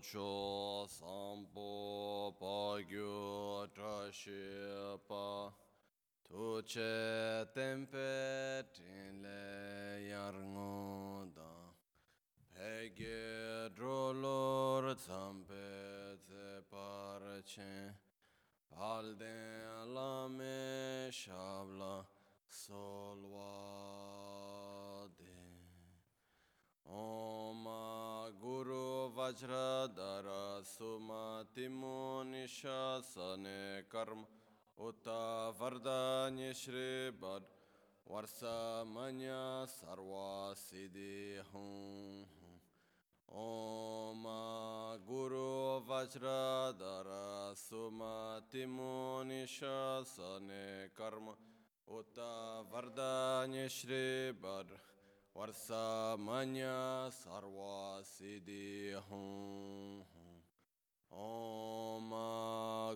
cho sampo pa gyu tra shi pa tu che tempe tin le yar ngo da pe ge dro lor zampe ze par che pal de la me shabla solwa de Om Guru Vajradhara Sumatimu Nishasane Karma Utta Vardanya Shri Bad Varsa Manya Sarva Siddhi Hum Om Guru Vajradhara Sumatimu Nishasane Karma Utta Vardanya Shri Bad Varsa Manya Sarva Siddhi Hum Om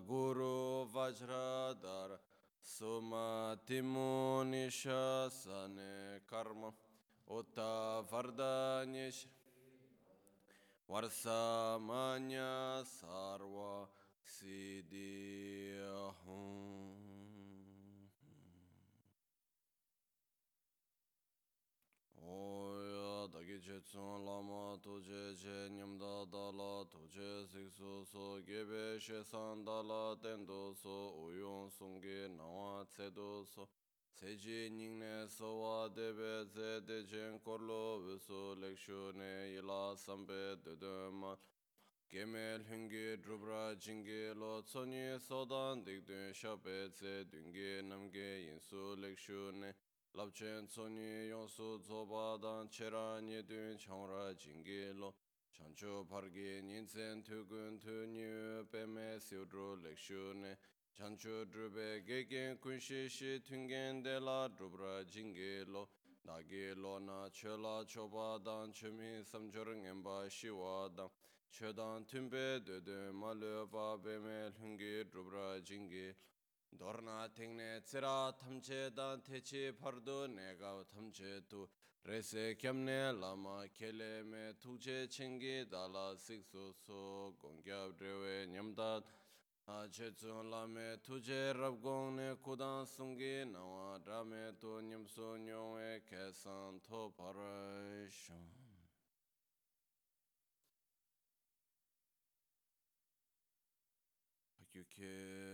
Guru Vajradhar Sumatimu Nishasane Karma ya dagi che tsung lama tuje che nyamda dala tuje siksu su gebe she san dala tendo su uyung sungi nawa tsedo su Seji nyingne sowa debe ze dechen korlo visu lekshu ne ila sampe dedema Gemel hungi drubra jingi lo tsoni sodan dikdun shape tse dungi namge yinsu lekshu ne labchen tsoni yonsu tsoba dan chera nye dun changra jingi lo. Chancho pargi nintsen tukun tu nyu peme siudru lekshu ne. Chancho drube gegen kunshi shi tungen de la drubra jingi lo. Nagi lo na chola choba dan chumi samchor ngenpa shiwa dan. Chodan tumbe dödö malu pa peme lungi drubra jingi dorna tengne tsira thamche dan techi pardu nega thamche tu rese kyamne lama kele me tukche chingi dala siksu su gongyab drewe nyamda che tsun lame tuje rab gongne kudan sungi nawa drame tu nyamsu nyongwe kesan to parashon Thank you, kid.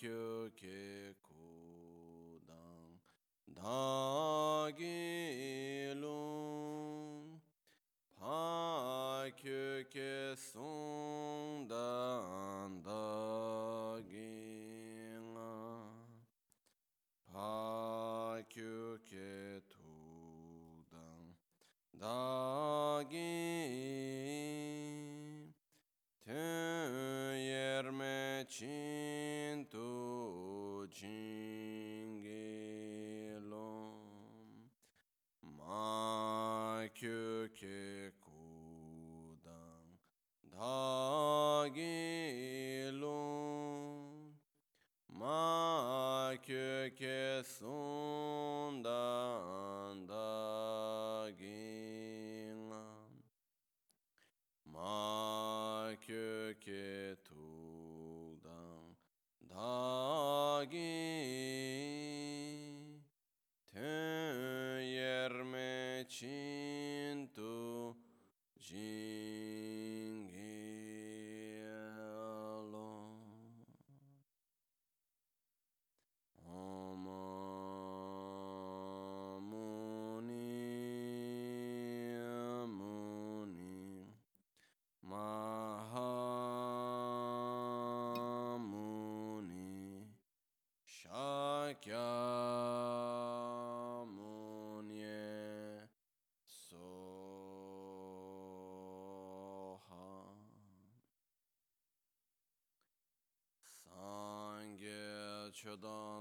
kyo ke ku dang da gi lung pa kyo ke sung dan da gi nga pa kyo ke tu dang da gi Jingilom Makyuke Kudan Dagilum Ma köke sundan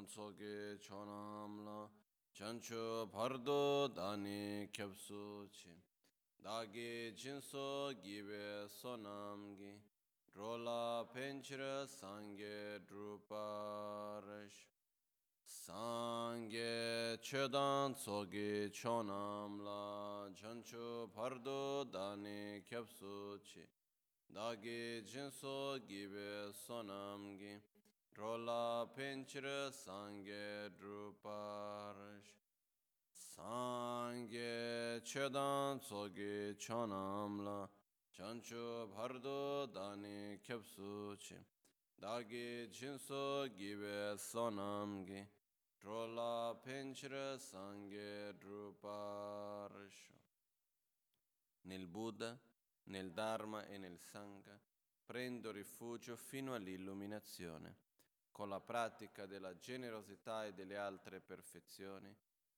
Tsoge Chonamla Chancho Pardo Dani Kyapsu Chi Dagi Jinso Gibe Sonamgi Rola Penchira Sangye Druparash Sangye Chedan Tsogi Chonamla Chancho Pardo Dani Kyapsu Chi Dagi Jinso Gibe Sonamgi Rola Penchira Sangye Druparash Sangye Chedan Tsogi Chonamla. Chancho Bhardo Dani Kyapsu Chi Dagi Jinso Gibe Sonamgi. Trola Penchira Sangye Druparsho Nel Buddha, nel Dharma e nel Sangha prendo rifugio fino all'illuminazione. Con la pratica della generosità e delle altre perfezioni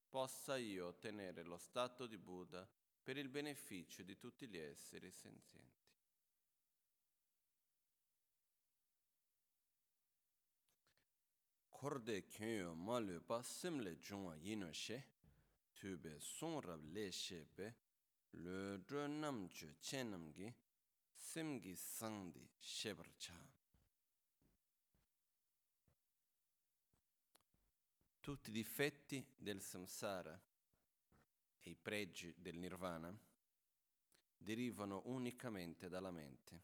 possa io ottenere lo stato di Buddha per il beneficio di tutti gli esseri senzienti. Korde kyunyo ma lu pa simle jungwa yino she, tube song rab le she be, lu dro nam ju chen nam gi, sim gi sang di shebar cha. Tutti i difetti del samsara e i pregi del nirvana derivano unicamente dalla mente.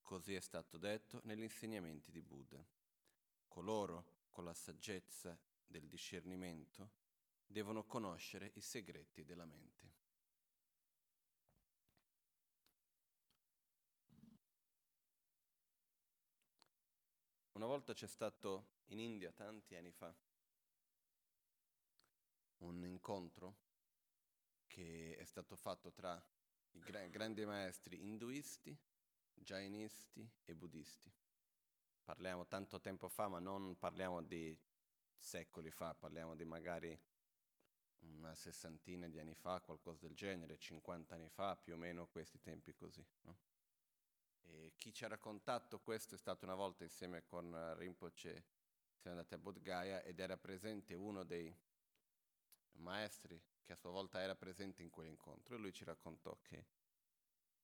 Così è stato detto negli insegnamenti di Buddha. Coloro con la saggezza del discernimento devono conoscere i segreti della mente. Una volta c'è stato in India, tanti anni fa, un incontro che è stato fatto tra i gra- grandi maestri induisti, jainisti e buddisti. Parliamo tanto tempo fa, ma non parliamo di secoli fa, parliamo di magari una sessantina di anni fa, qualcosa del genere, 50 anni fa, più o meno questi tempi così. No? E chi ci ha raccontato questo è stato una volta insieme con Rinpoche, siamo andati a Bodh Gaya ed era presente uno dei maestri che a sua volta era presente in quell'incontro e lui ci raccontò che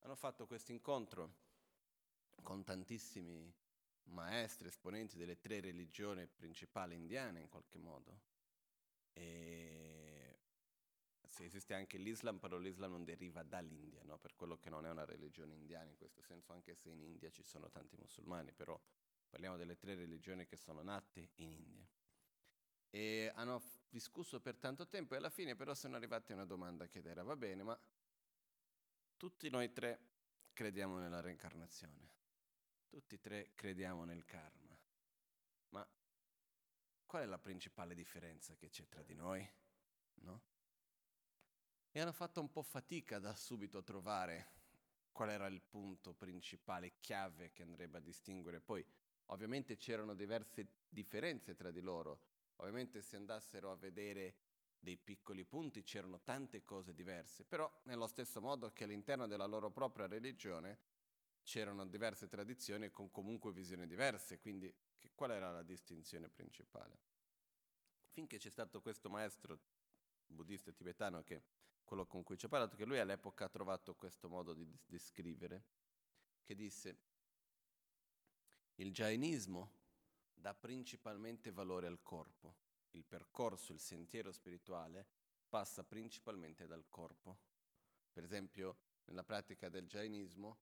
hanno fatto questo incontro con tantissimi maestri, esponenti delle tre religioni principali indiane in qualche modo. E sì, esiste anche l'Islam, però l'Islam non deriva dall'India, no? per quello che non è una religione indiana in questo senso, anche se in India ci sono tanti musulmani, però parliamo delle tre religioni che sono nate in India. E hanno discusso per tanto tempo e alla fine però sono arrivati a una domanda che era, va bene, ma tutti noi tre crediamo nella reincarnazione, tutti e tre crediamo nel karma, ma qual è la principale differenza che c'è tra di noi? No? E hanno fatto un po' fatica da subito a trovare qual era il punto principale, chiave che andrebbe a distinguere. Poi ovviamente c'erano diverse differenze tra di loro, Ovviamente se andassero a vedere dei piccoli punti c'erano tante cose diverse, però nello stesso modo che all'interno della loro propria religione c'erano diverse tradizioni con comunque visioni diverse, quindi che, qual era la distinzione principale? Finché c'è stato questo maestro buddista tibetano, che quello con cui ci ho parlato, che lui all'epoca ha trovato questo modo di descrivere, che disse, il jainismo dà principalmente valore al corpo. Il percorso, il sentiero spirituale passa principalmente dal corpo. Per esempio, nella pratica del jainismo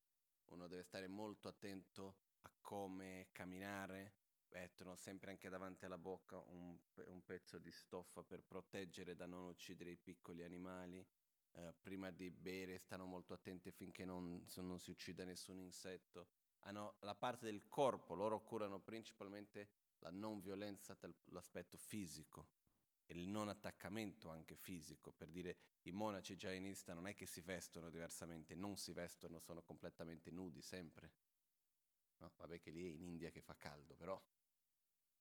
uno deve stare molto attento a come camminare, mettono sempre anche davanti alla bocca un, un, pezzo di stoffa per proteggere da non uccidere i piccoli animali. Eh, prima di bere stanno molto attenti finché non, non si uccida nessun insetto hanno la parte del corpo, loro curano principalmente la non violenza dell'aspetto fisico e il non attaccamento anche fisico, per dire i monaci jainista non è che si vestono diversamente, non si vestono, sono completamente nudi sempre. No? Vabbè che lì è in India che fa caldo, però.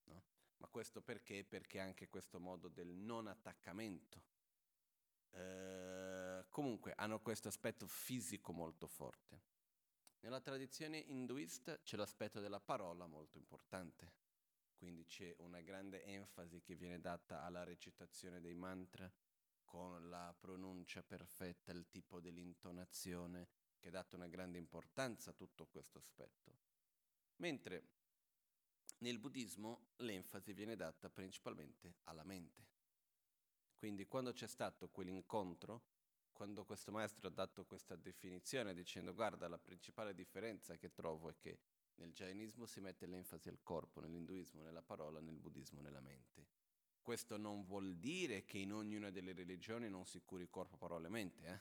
No? Ma questo perché? Perché anche questo modo del non attaccamento. Eh, comunque hanno questo aspetto fisico molto forte. Nella tradizione induista c'è l'aspetto della parola molto importante, quindi c'è una grande enfasi che viene data alla recitazione dei mantra con la pronuncia perfetta, il tipo dell'intonazione, che è data una grande importanza a tutto questo aspetto. Mentre nel buddismo l'enfasi viene data principalmente alla mente. Quindi quando c'è stato quell'incontro quando questo maestro ha dato questa definizione dicendo guarda la principale differenza che trovo è che nel jainismo si mette l'enfasi al corpo, nell'induismo nella parola, nel buddismo nella mente. Questo non vuol dire che in ognuna delle religioni non si curi corpo, parola e mente, eh?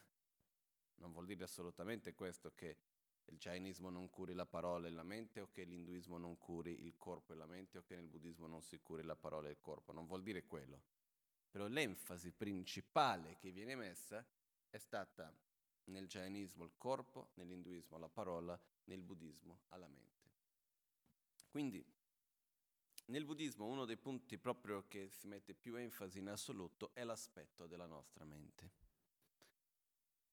Non vuol dire assolutamente questo che il jainismo non curi la parola e la mente o che l'induismo non curi il corpo e la mente o che nel buddismo non si curi la parola e il corpo, non vuol dire quello. Però l'enfasi principale che viene messa è stata nel jainismo il corpo, nell'induismo la parola, nel buddismo alla mente. Quindi nel buddismo uno dei punti proprio che si mette più enfasi in assoluto è l'aspetto della nostra mente.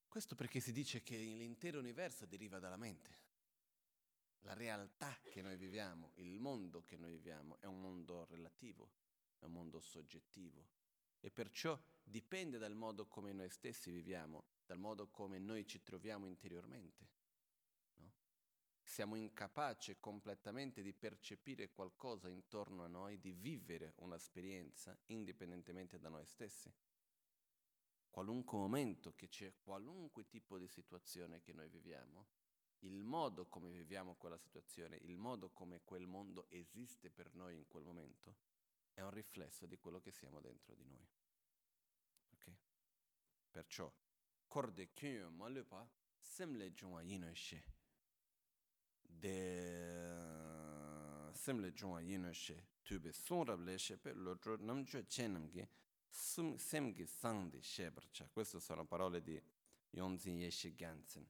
Questo perché si dice che l'intero universo deriva dalla mente. La realtà che noi viviamo, il mondo che noi viviamo è un mondo relativo, è un mondo soggettivo e perciò dipende dal modo come noi stessi viviamo, dal modo come noi ci troviamo interiormente. No? Siamo incapaci completamente di percepire qualcosa intorno a noi, di vivere un'esperienza indipendentemente da noi stessi. Qualunque momento che c'è, qualunque tipo di situazione che noi viviamo, il modo come viviamo quella situazione, il modo come quel mondo esiste per noi in quel momento, è un riflesso di quello che siamo dentro di noi. Okay? Perciò, corde kyunyo malupa, semle jungwa yino she. De semle jungwa yino she, tube sonrab le she pe lodro namcho chenamgi, semgi sangdi shebarcha. Queste sono parole di Yonzin Yeshe Gansen.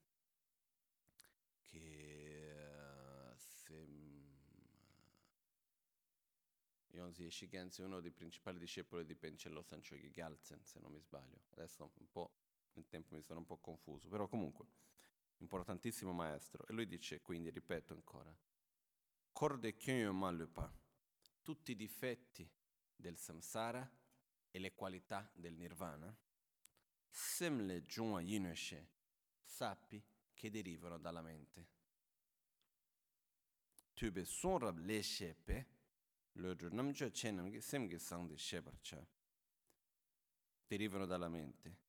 Yonzi Shigenzi è uno dei principali discepoli di Pencello Sanchogi Galzen, se non mi sbaglio. Adesso un po' nel tempo mi sono un po' confuso, però comunque, importantissimo maestro. E lui dice, quindi, ripeto ancora, Corde Kyunyo Malupa, tutti i difetti del samsara e le qualità del nirvana, Semle Junwa Yinoshe, sappi che derivano dalla mente. Tube Sonrab Le Shepe, lodru namcho chenamgi semgi sangdi shebarcha. Derivano dalla mente.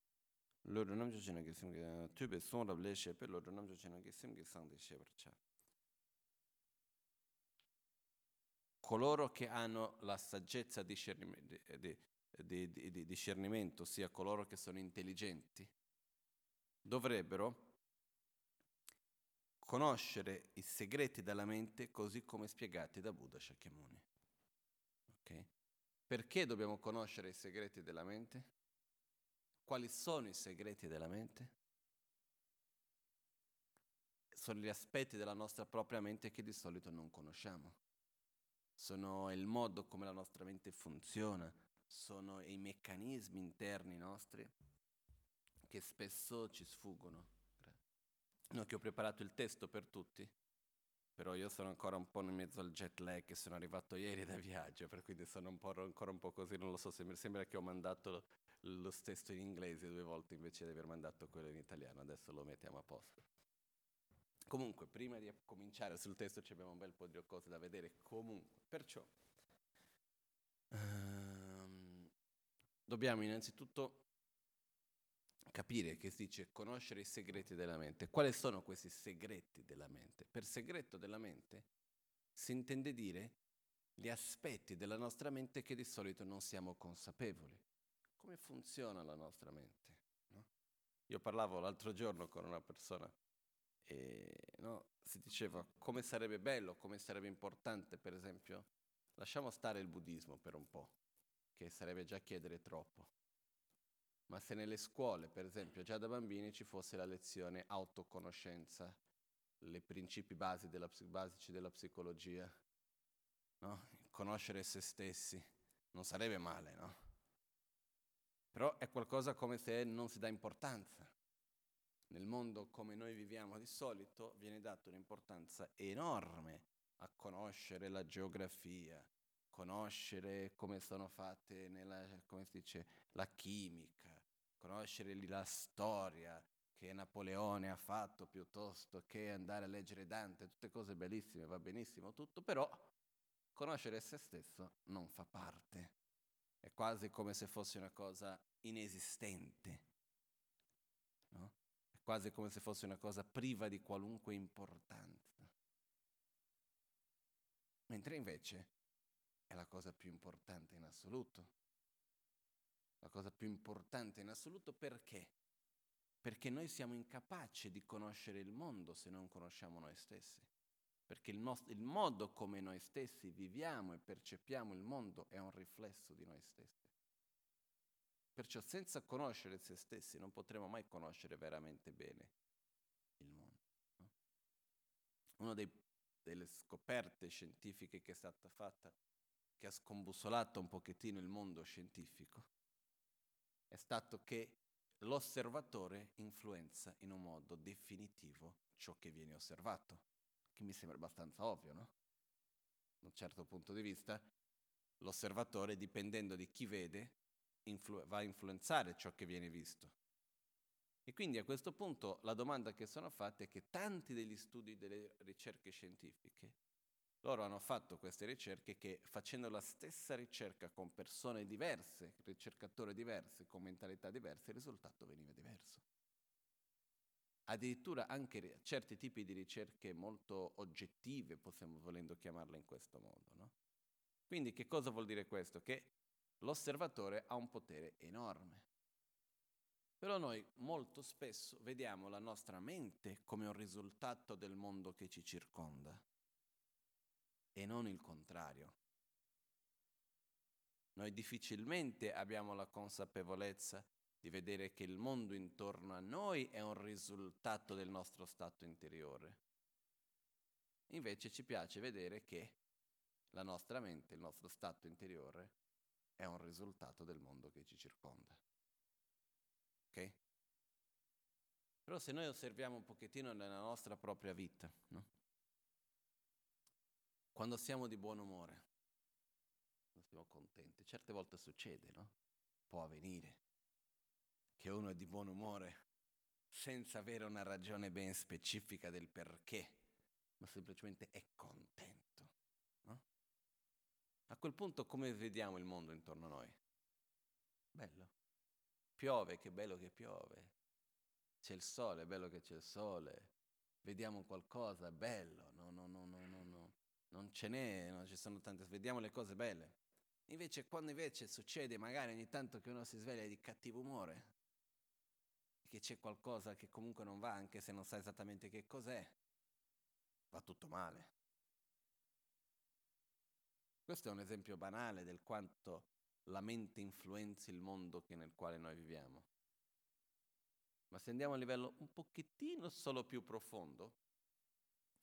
Lodru namcho chenamgi semgi tube sonrab le shepe, lodru namcho chenamgi semgi sangdi shebarcha. Coloro che hanno la saggezza di di, di, di, di discernimento, ossia coloro che sono intelligenti, dovrebbero conoscere i segreti della mente così come spiegati da Buddha Shakyamuni. Okay? Perché dobbiamo conoscere i segreti della mente? Quali sono i segreti della mente? Sono gli aspetti della nostra propria mente che di solito non conosciamo. Sono il modo come la nostra mente funziona, sono i meccanismi interni nostri che spesso ci sfuggono. No, che ho preparato il testo per tutti, però io sono ancora un po' in mezzo al jet lag che sono arrivato ieri da viaggio, per cui sono un ancora un po' così, non lo so, sembra, sembra che ho mandato lo, lo stesso in inglese due volte invece di aver mandato quello in italiano, adesso lo mettiamo a posto. Comunque, prima di cominciare sul testo ci abbiamo un bel po' di cose da vedere, comunque, perciò um, dobbiamo innanzitutto capire che si dice conoscere i segreti della mente. Quali sono questi segreti della mente? Per segreto della mente si intende dire gli aspetti della nostra mente che di solito non siamo consapevoli. Come funziona la nostra mente? No? Io parlavo l'altro giorno con una persona e no, si diceva come sarebbe bello, come sarebbe importante, per esempio, lasciamo stare il buddismo per un po', che sarebbe già chiedere troppo ma se nelle scuole, per esempio, già da bambini ci fosse la lezione autoconoscenza, i principi basi della, basici della psicologia, no? conoscere se stessi, Non sarebbe male, no? Però è qualcosa come se non si dà importanza. Nel mondo come noi viviamo di solito viene data un'importanza enorme a conoscere la geografia, conoscere come sono fatte nella, come dice, la chimica, conoscere la storia che Napoleone ha fatto piuttosto che andare a leggere Dante, tutte cose bellissime, va benissimo tutto, però conoscere se stesso non fa parte. È quasi come se fosse una cosa inesistente. No? È quasi come se fosse una cosa priva di qualunque importanza. Mentre invece è la cosa più importante in assoluto. La cosa più importante in assoluto perché? Perché noi siamo incapaci di conoscere il mondo se non conosciamo noi stessi. Perché il, nostro, il modo come noi stessi viviamo e percepiamo il mondo è un riflesso di noi stessi. Perciò senza conoscere se stessi non potremo mai conoscere veramente bene il mondo. No? Una delle scoperte scientifiche che è stata fatta che ha scombussolato un pochettino il mondo scientifico è stato che l'osservatore influenza in un modo definitivo ciò che viene osservato, che mi sembra abbastanza ovvio, no? Da un certo punto di vista, l'osservatore, dipendendo di chi vede, influ- va a influenzare ciò che viene visto. E quindi a questo punto la domanda che sono fatte è che tanti degli studi delle ricerche scientifiche loro hanno fatto queste ricerche che facendo la stessa ricerca con persone diverse, ricercatori diversi, con mentalità diverse, il risultato veniva diverso. Addirittura anche certi tipi di ricerche molto oggettive, possiamo volendo chiamarle in questo modo. No? Quindi che cosa vuol dire questo? Che l'osservatore ha un potere enorme. Però noi molto spesso vediamo la nostra mente come un risultato del mondo che ci circonda e non il contrario. Noi difficilmente abbiamo la consapevolezza di vedere che il mondo intorno a noi è un risultato del nostro stato interiore. Invece ci piace vedere che la nostra mente, il nostro stato interiore, è un risultato del mondo che ci circonda. Ok? Però se noi osserviamo un pochettino nella nostra propria vita, no? Quando siamo di buon umore, quando siamo contenti, certe volte succede, no? Può avvenire che uno è di buon umore senza avere una ragione ben specifica del perché, ma semplicemente è contento. No? A quel punto come vediamo il mondo intorno a noi? Bello. Piove, che bello che piove. C'è il sole, bello che c'è il sole. Vediamo qualcosa, bello. No, no, no non ce n'è, non ci sono tante, vediamo le cose belle. Invece quando invece succede magari ogni tanto che uno si sveglia di cattivo umore, che c'è qualcosa che comunque non va, anche se non sa esattamente che cos'è, va tutto male. Questo è un esempio banale del quanto la mente influenzi il mondo nel quale noi viviamo. Ma se andiamo a livello un pochettino solo più profondo,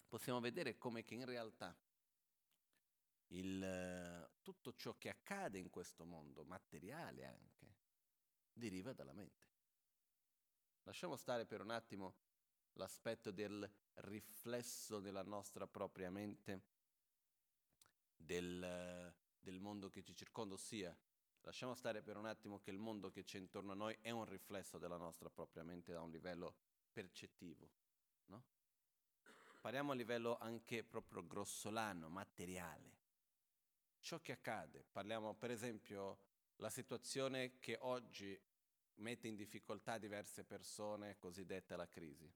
possiamo vedere come che in realtà il, tutto ciò che accade in questo mondo, materiale anche, deriva dalla mente. Lasciamo stare per un attimo l'aspetto del riflesso della nostra propria mente del, del mondo che ci circonda, ossia lasciamo stare per un attimo che il mondo che c'è intorno a noi è un riflesso della nostra propria mente da un livello percettivo. No? Parliamo a livello anche proprio grossolano, materiale ciò che accade. Parliamo per esempio la situazione che oggi mette in difficoltà diverse persone, cosiddetta la crisi.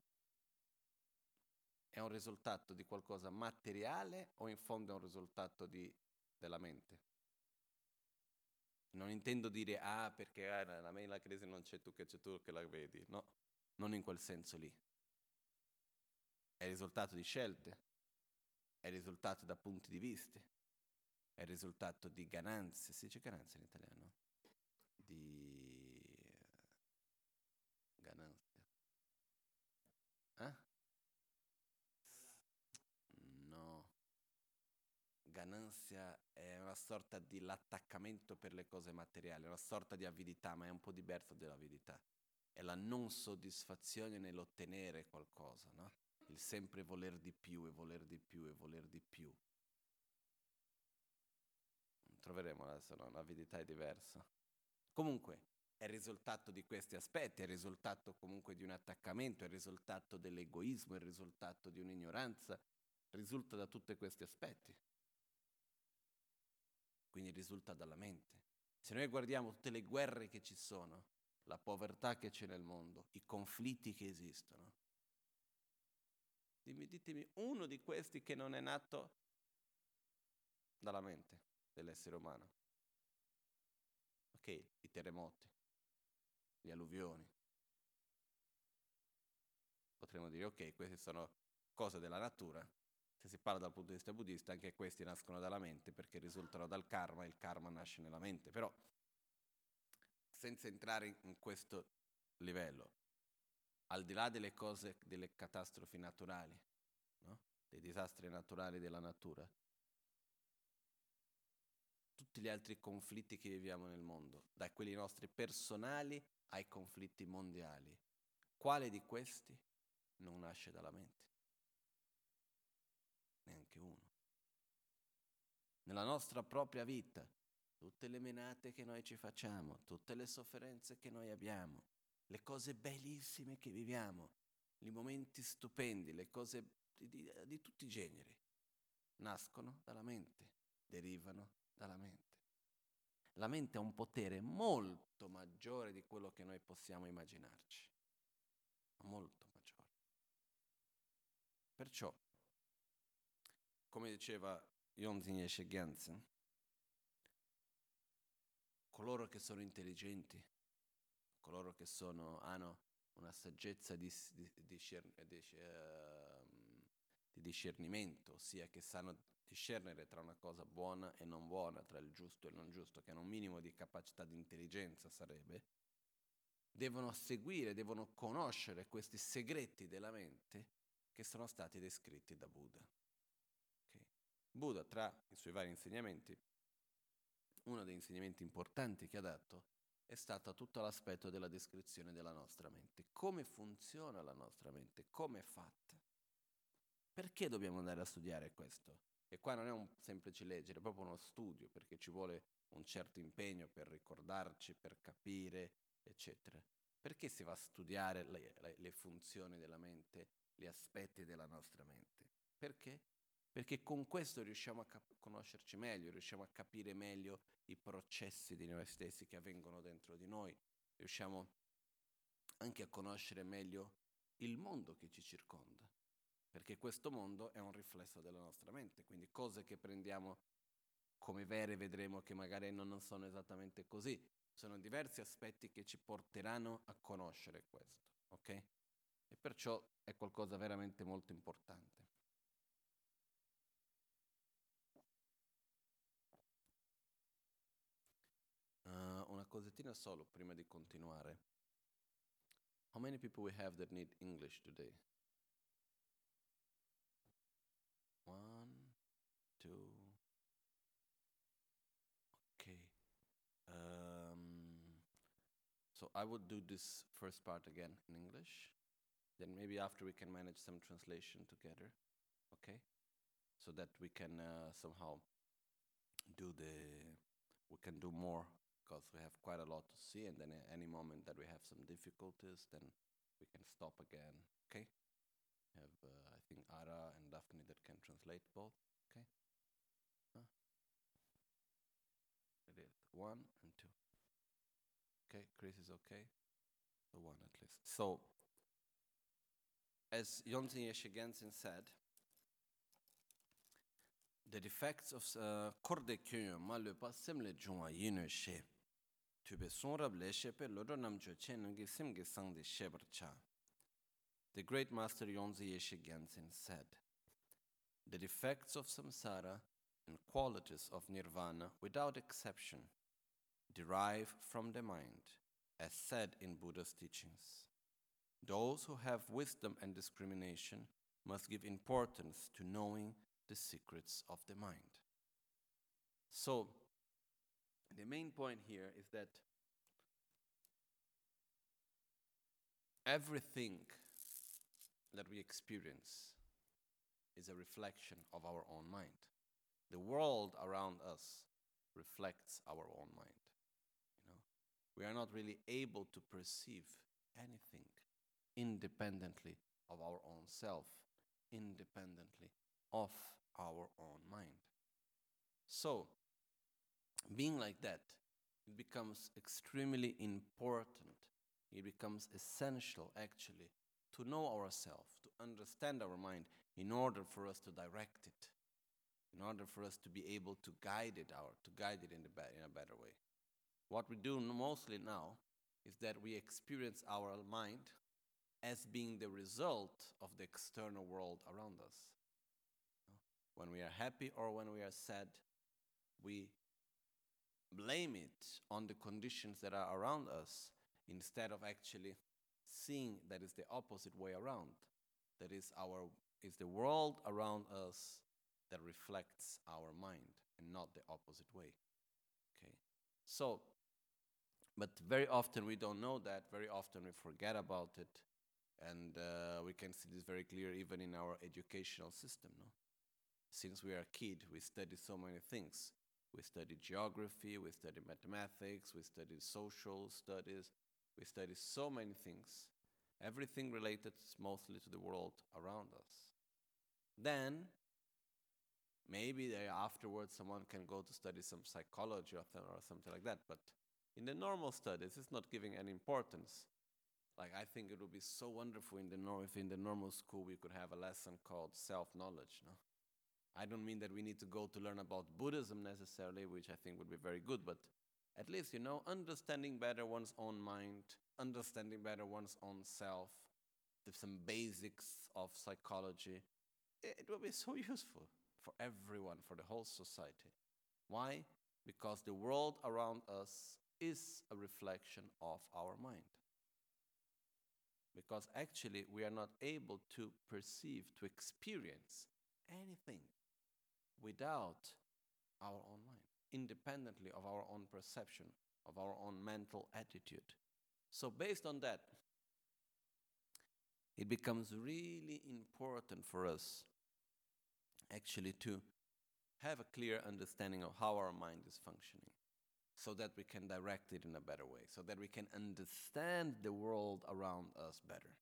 È un risultato di qualcosa materiale o in fondo è un risultato di, della mente? Non intendo dire ah perché ah, a me la crisi non c'è tu che c'è tu che la vedi, no, non in quel senso lì. È il risultato di scelte, è il risultato da punti di vista, è il risultato di gananze, si dice gananze in italiano? Di gananze. Eh? No. l'ansia è una sorta di l'attaccamento per le cose materiali, una sorta di avidità, ma è un po' diverso dall'avidità. È la non soddisfazione nell'ottenere qualcosa, no? Il sempre voler di più e voler di più e voler di più. Troveremo adesso, no? L'avidità è diversa. Comunque, è il risultato di questi aspetti, è il risultato comunque di un attaccamento, è il risultato dell'egoismo, è il risultato di un'ignoranza, risulta da tutti questi aspetti. Quindi risulta dalla mente. Se noi guardiamo tutte le guerre che ci sono, la povertà che c'è nel mondo, i conflitti che esistono, dimmi, ditemi uno di questi che non è nato dalla mente dell'essere umano. Ok, i terremoti, gli alluvioni. Potremmo dire, ok, queste sono cose della natura. Se si parla dal punto di vista buddista, anche questi nascono dalla mente perché risultano dal karma e il karma nasce nella mente. Però, senza entrare in questo livello, al di là delle cose, delle catastrofi naturali, no? dei disastri naturali della natura, tutti gli altri conflitti che viviamo nel mondo, da quelli nostri personali ai conflitti mondiali. Quale di questi non nasce dalla mente? Neanche uno. Nella nostra propria vita, tutte le menate che noi ci facciamo, tutte le sofferenze che noi abbiamo, le cose bellissime che viviamo, i momenti stupendi, le cose di, di, di tutti i generi, nascono dalla mente, derivano dalla mente. La mente ha un potere molto maggiore di quello che noi possiamo immaginarci, molto maggiore. Perciò, come diceva Yonzin Yeshe Gensen, coloro che sono intelligenti, coloro che sono, hanno una saggezza di, di, di, di, ehm, di discernimento, ossia che sanno discernere tra una cosa buona e non buona, tra il giusto e il non giusto, che hanno un minimo di capacità di intelligenza sarebbe, devono seguire, devono conoscere questi segreti della mente che sono stati descritti da Buddha. Okay. Buddha, tra i suoi vari insegnamenti, uno degli insegnamenti importanti che ha dato è stato tutto l'aspetto della descrizione della nostra mente. Come funziona la nostra mente? Come è fatta? Perché dobbiamo andare a studiare questo? E qua non è un semplice leggere, è proprio uno studio, perché ci vuole un certo impegno per ricordarci, per capire, eccetera. Perché si va a studiare le, le, le funzioni della mente, gli aspetti della nostra mente? Perché? Perché con questo riusciamo a cap- conoscerci meglio, riusciamo a capire meglio i processi di noi stessi che avvengono dentro di noi, riusciamo anche a conoscere meglio il mondo che ci circonda perché questo mondo è un riflesso della nostra mente, quindi cose che prendiamo come vere vedremo che magari non sono esattamente così, sono diversi aspetti che ci porteranno a conoscere questo, ok? E perciò è qualcosa veramente molto importante. Uh, una cosettina solo prima di continuare. How many people we have that need English today? So I would do this first part again in English. Then maybe after we can manage some translation together, okay? So that we can uh, somehow do the, we can do more because we have quite a lot to see. And then at any moment that we have some difficulties, then we can stop again, okay? We have, uh, I think, Ara and Daphne that can translate both, okay? Huh? One. Okay, Chris is okay. The one at least. So, as Yonzin Yeshe Gensen said, the defects of uh, korde kyunyo ma le pa semle jungwa yinu she tube sonrab le she pe lodo namcho chen ngi simge cha. The great master Yonzi Yeshe Gensen said, The defects of samsara and qualities of nirvana without exception derive from the mind, as said in Buddha's teachings. Those who have wisdom and discrimination must give importance to knowing the secrets of the mind. So, the main point here is that everything that we experience is a reflection of our own mind. The world around us reflects our own mind. We are not really able to perceive anything independently of our own self, independently of our own mind. So, being like that, it becomes extremely important. It becomes essential, actually, to know ourselves, to understand our mind, in order for us to direct it, in order for us to be able to guide it out, to guide it in, the in a better way. What we do mostly now is that we experience our mind as being the result of the external world around us. When we are happy or when we are sad, we blame it on the conditions that are around us instead of actually seeing that is the opposite way around. That is our is the world around us that reflects our mind and not the opposite way. Okay. So but very often we don't know that, very often we forget about it, and uh, we can see this very clear even in our educational system. No? Since we are a kid, we study so many things. We study geography, we study mathematics, we study social studies, we study so many things, everything related mostly to the world around us. Then, maybe afterwards someone can go to study some psychology or, th- or something like that, but in the normal studies, it's not giving any importance. Like I think it would be so wonderful in the if in the normal school we could have a lesson called self-knowledge. No, I don't mean that we need to go to learn about Buddhism necessarily, which I think would be very good, but at least you know understanding better one's own mind, understanding better one's own self, some basics of psychology. It, will be so useful for everyone, for the whole society. Why? Because the world around us is a reflection of our mind. Because actually, we are not able to perceive, to experience anything without our own mind, independently of our own perception, of our own mental attitude. So, based on that, it becomes really important for us actually to have a clear understanding of how our mind is functioning so that we can direct it in a better way, so that we can understand the world around us better.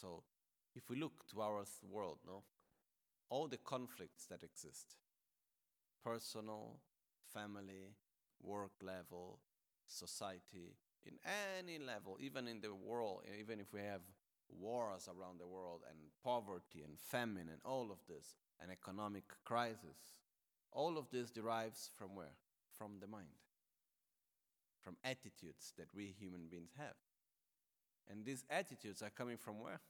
So, if we look to our world, no, all the conflicts that exist, personal, family, work level, society, in any level, even in the world, even if we have wars around the world and poverty and famine and all of this, and economic crisis, all of this derives from where? From the mind, from attitudes that we human beings have. And these attitudes are coming from where?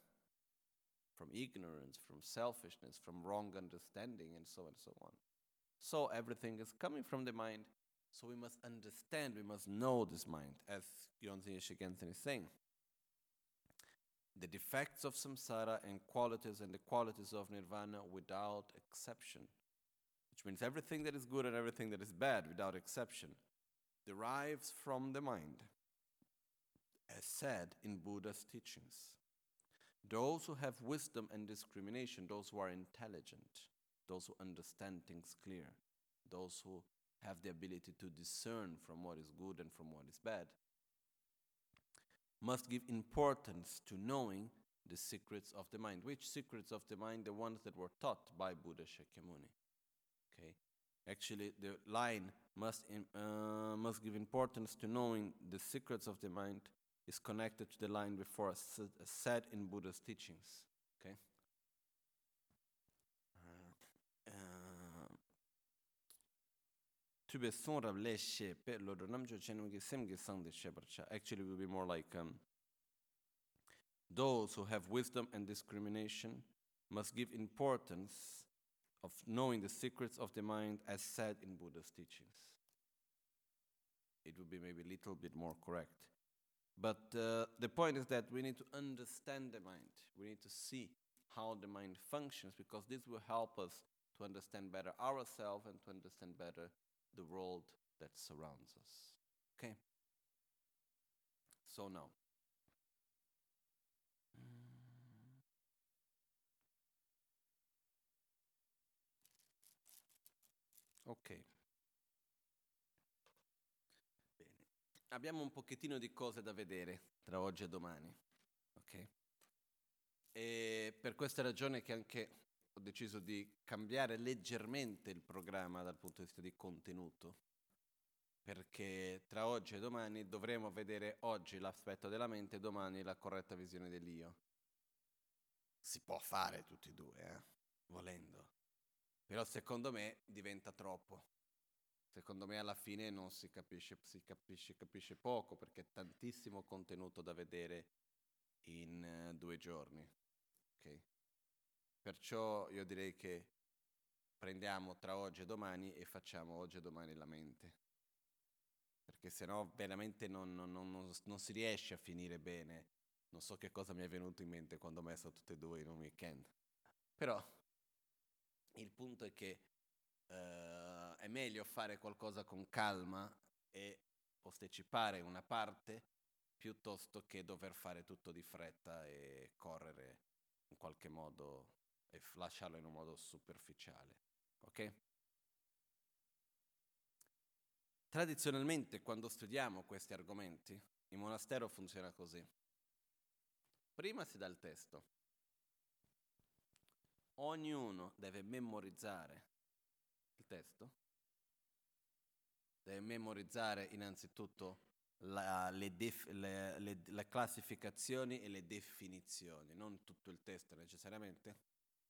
From ignorance, from selfishness, from wrong understanding, and so on and so on. So everything is coming from the mind. So we must understand, we must know this mind, as Shigensen is saying. The defects of samsara and qualities and the qualities of nirvana without exception means everything that is good and everything that is bad, without exception, derives from the mind, as said in Buddha's teachings. Those who have wisdom and discrimination, those who are intelligent, those who understand things clear, those who have the ability to discern from what is good and from what is bad, must give importance to knowing the secrets of the mind. Which secrets of the mind? The ones that were taught by Buddha Shakyamuni. Okay, actually, the line must uh, must give importance to knowing the secrets of the mind is connected to the line before s- said in Buddha's teachings. Okay. Tu be son rav le shepe lo do nam jo chen gi sem gi sang de sheparcha. Actually, will be more like um, those who have wisdom and discrimination must give importance of knowing the secrets of the mind as said in Buddha's teachings. It would be maybe a little bit more correct. But uh, the point is that we need to understand the mind. We need to see how the mind functions because this will help us to understand better ourselves and to understand better the world that surrounds us. Okay? So now. Ok. Bene. Abbiamo un pochettino di cose da vedere tra oggi e domani. Ok? E per questa ragione che anche ho deciso di cambiare leggermente il programma dal punto di vista di contenuto, perché tra oggi e domani dovremo vedere oggi l'aspetto della mente e domani la corretta visione dell'io. Si può fare tutti e due, eh? volendo. Però secondo me diventa troppo. Secondo me alla fine non si capisce, si capisce, capisce poco perché è tantissimo contenuto da vedere in uh, due giorni. Okay? Perciò io direi che prendiamo tra oggi e domani e facciamo oggi e domani la mente. Perché sennò veramente non, non, non, non si riesce a finire bene. Non so che cosa mi è venuto in mente quando ho messo tutte e due in un weekend. Però il punto è che uh, è meglio fare qualcosa con calma e posticipare una parte piuttosto che dover fare tutto di fretta e correre in qualche modo e lasciarlo in un modo superficiale. Ok? Tradizionalmente quando studiamo questi argomenti, il monastero funziona così. Prima si dà il testo, ognuno deve memorizzare il testo, deve memorizzare innanzitutto la, le, def, le, le, le, classificazioni e le definizioni, non tutto il testo necessariamente,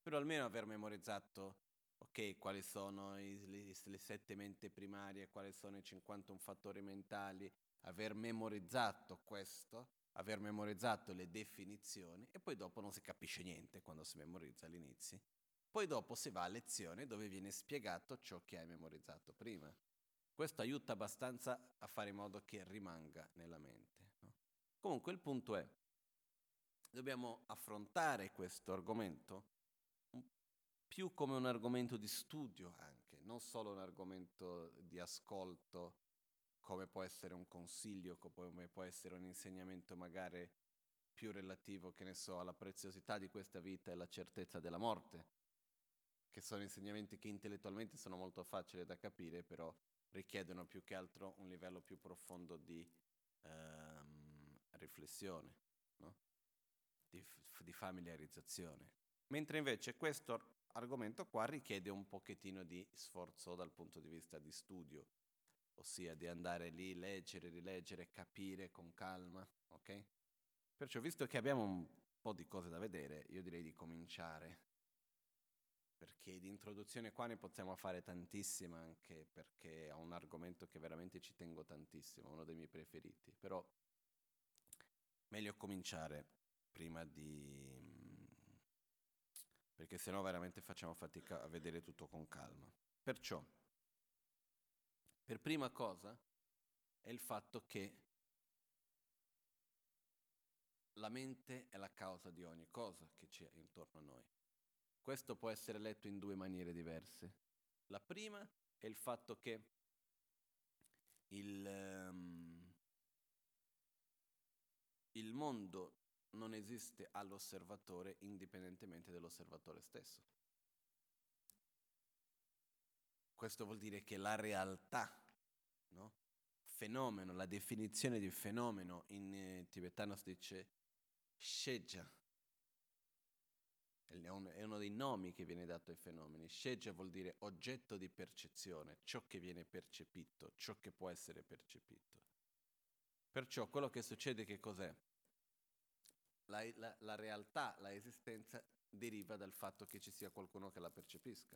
però almeno aver memorizzato ok, quali sono i, le, le sette mente primarie, quali sono i 51 fattori mentali, aver memorizzato questo aver memorizzato le definizioni e poi dopo non si capisce niente quando si memorizza all'inizio. Poi dopo si va a lezione dove viene spiegato ciò che hai memorizzato prima. Questo aiuta abbastanza a fare in modo che rimanga nella mente. No? Comunque il punto è, dobbiamo affrontare questo argomento più come un argomento di studio anche, non solo un argomento di ascolto come può essere un consiglio, come può essere un insegnamento magari più relativo, che ne so, alla preziosità di questa vita e alla certezza della morte, che sono insegnamenti che intellettualmente sono molto facili da capire, però richiedono più che altro un livello più profondo di ehm, riflessione, no? di, di familiarizzazione. Mentre invece questo argomento qua richiede un pochettino di sforzo dal punto di vista di studio, ossia di andare lì, leggere, rileggere, capire con calma, ok? Perciò, visto che abbiamo un po' di cose da vedere, io direi di cominciare, perché di introduzione qua ne possiamo fare tantissima, anche perché è un argomento che veramente ci tengo tantissimo, uno dei miei preferiti, però meglio cominciare prima di... perché sennò veramente facciamo fatica a vedere tutto con calma. Perciò, per prima cosa è il fatto che la mente è la causa di ogni cosa che c'è intorno a noi. Questo può essere letto in due maniere diverse. La prima è il fatto che il, um, il mondo non esiste all'osservatore indipendentemente dall'osservatore stesso. Questo vuol dire che la realtà, no? fenomeno, la definizione di fenomeno in eh, tibetano si dice sheja, è, un, è uno dei nomi che viene dato ai fenomeni. Sheja vuol dire oggetto di percezione, ciò che viene percepito, ciò che può essere percepito. Perciò quello che succede che cos'è? La, la, la realtà, la esistenza deriva dal fatto che ci sia qualcuno che la percepisca.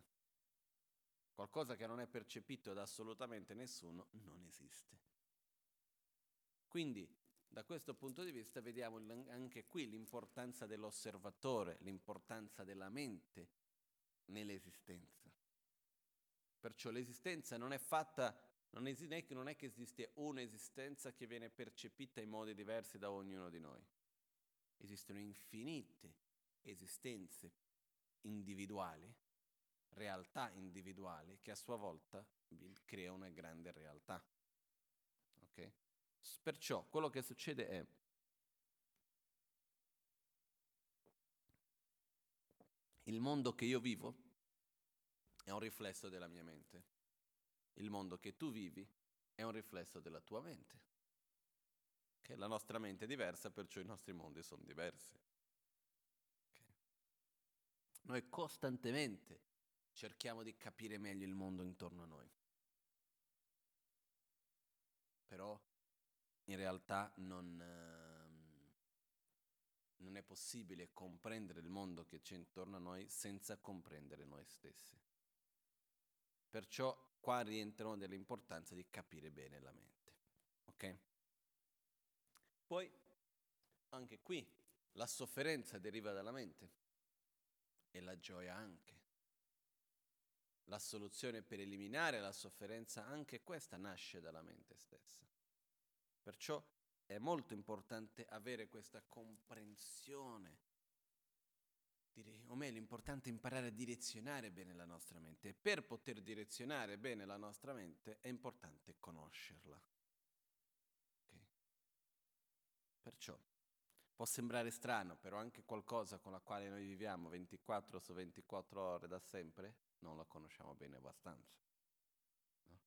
Qualcosa che non è percepito da assolutamente nessuno non esiste. Quindi, da questo punto di vista, vediamo anche qui l'importanza dell'osservatore, l'importanza della mente nell'esistenza. Perciò l'esistenza non è fatta, non, es- non è che esiste un'esistenza che viene percepita in modi diversi da ognuno di noi. Esistono infinite esistenze individuali realtà individuali che a sua volta crea una grande realtà. Okay? Perciò quello che succede è il mondo che io vivo è un riflesso della mia mente. Il mondo che tu vivi è un riflesso della tua mente. Che la nostra mente è diversa, perciò i nostri mondi sono diversi. Okay. Noi costantemente cerchiamo di capire meglio il mondo intorno a noi. Però in realtà non, ehm, non è possibile comprendere il mondo che c'è intorno a noi senza comprendere noi stessi. Perciò qua rientrano dell'importanza di capire bene la mente. Ok? Poi, anche qui, la sofferenza deriva dalla mente e la gioia anche la soluzione per eliminare la sofferenza, anche questa nasce dalla mente stessa. Perciò è molto importante avere questa comprensione, o meglio, è importante imparare a direzionare bene la nostra mente. E per poter direzionare bene la nostra mente è importante conoscerla. Okay? Perciò può sembrare strano, però anche qualcosa con la quale noi viviamo 24 su 24 ore da sempre non la conosciamo bene abbastanza. No?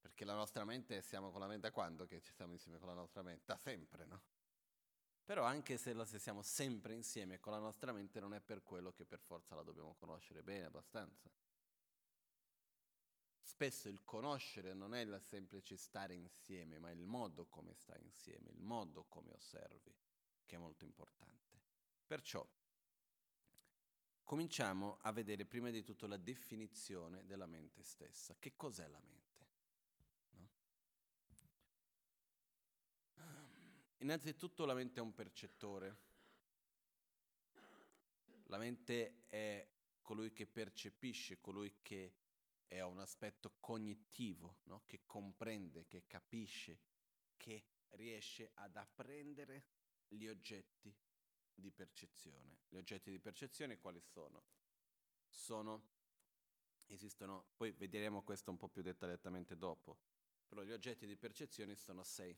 Perché la nostra mente, siamo con la mente da quando che ci stiamo insieme con la nostra mente? Da sempre, no? Però anche se, la, se siamo sempre insieme con la nostra mente non è per quello che per forza la dobbiamo conoscere bene abbastanza. Spesso il conoscere non è il semplice stare insieme, ma il modo come stai insieme, il modo come osservi, che è molto importante. Perciò cominciamo a vedere prima di tutto la definizione della mente stessa. Che cos'è la mente? No? Innanzitutto la mente è un percettore. La mente è colui che percepisce, colui che ha un aspetto cognitivo, no? che comprende, che capisce, che riesce ad apprendere gli oggetti di percezione. Gli oggetti di percezione quali sono? Sono, esistono, poi vedremo questo un po' più dettagliatamente dopo, però gli oggetti di percezione sono sei.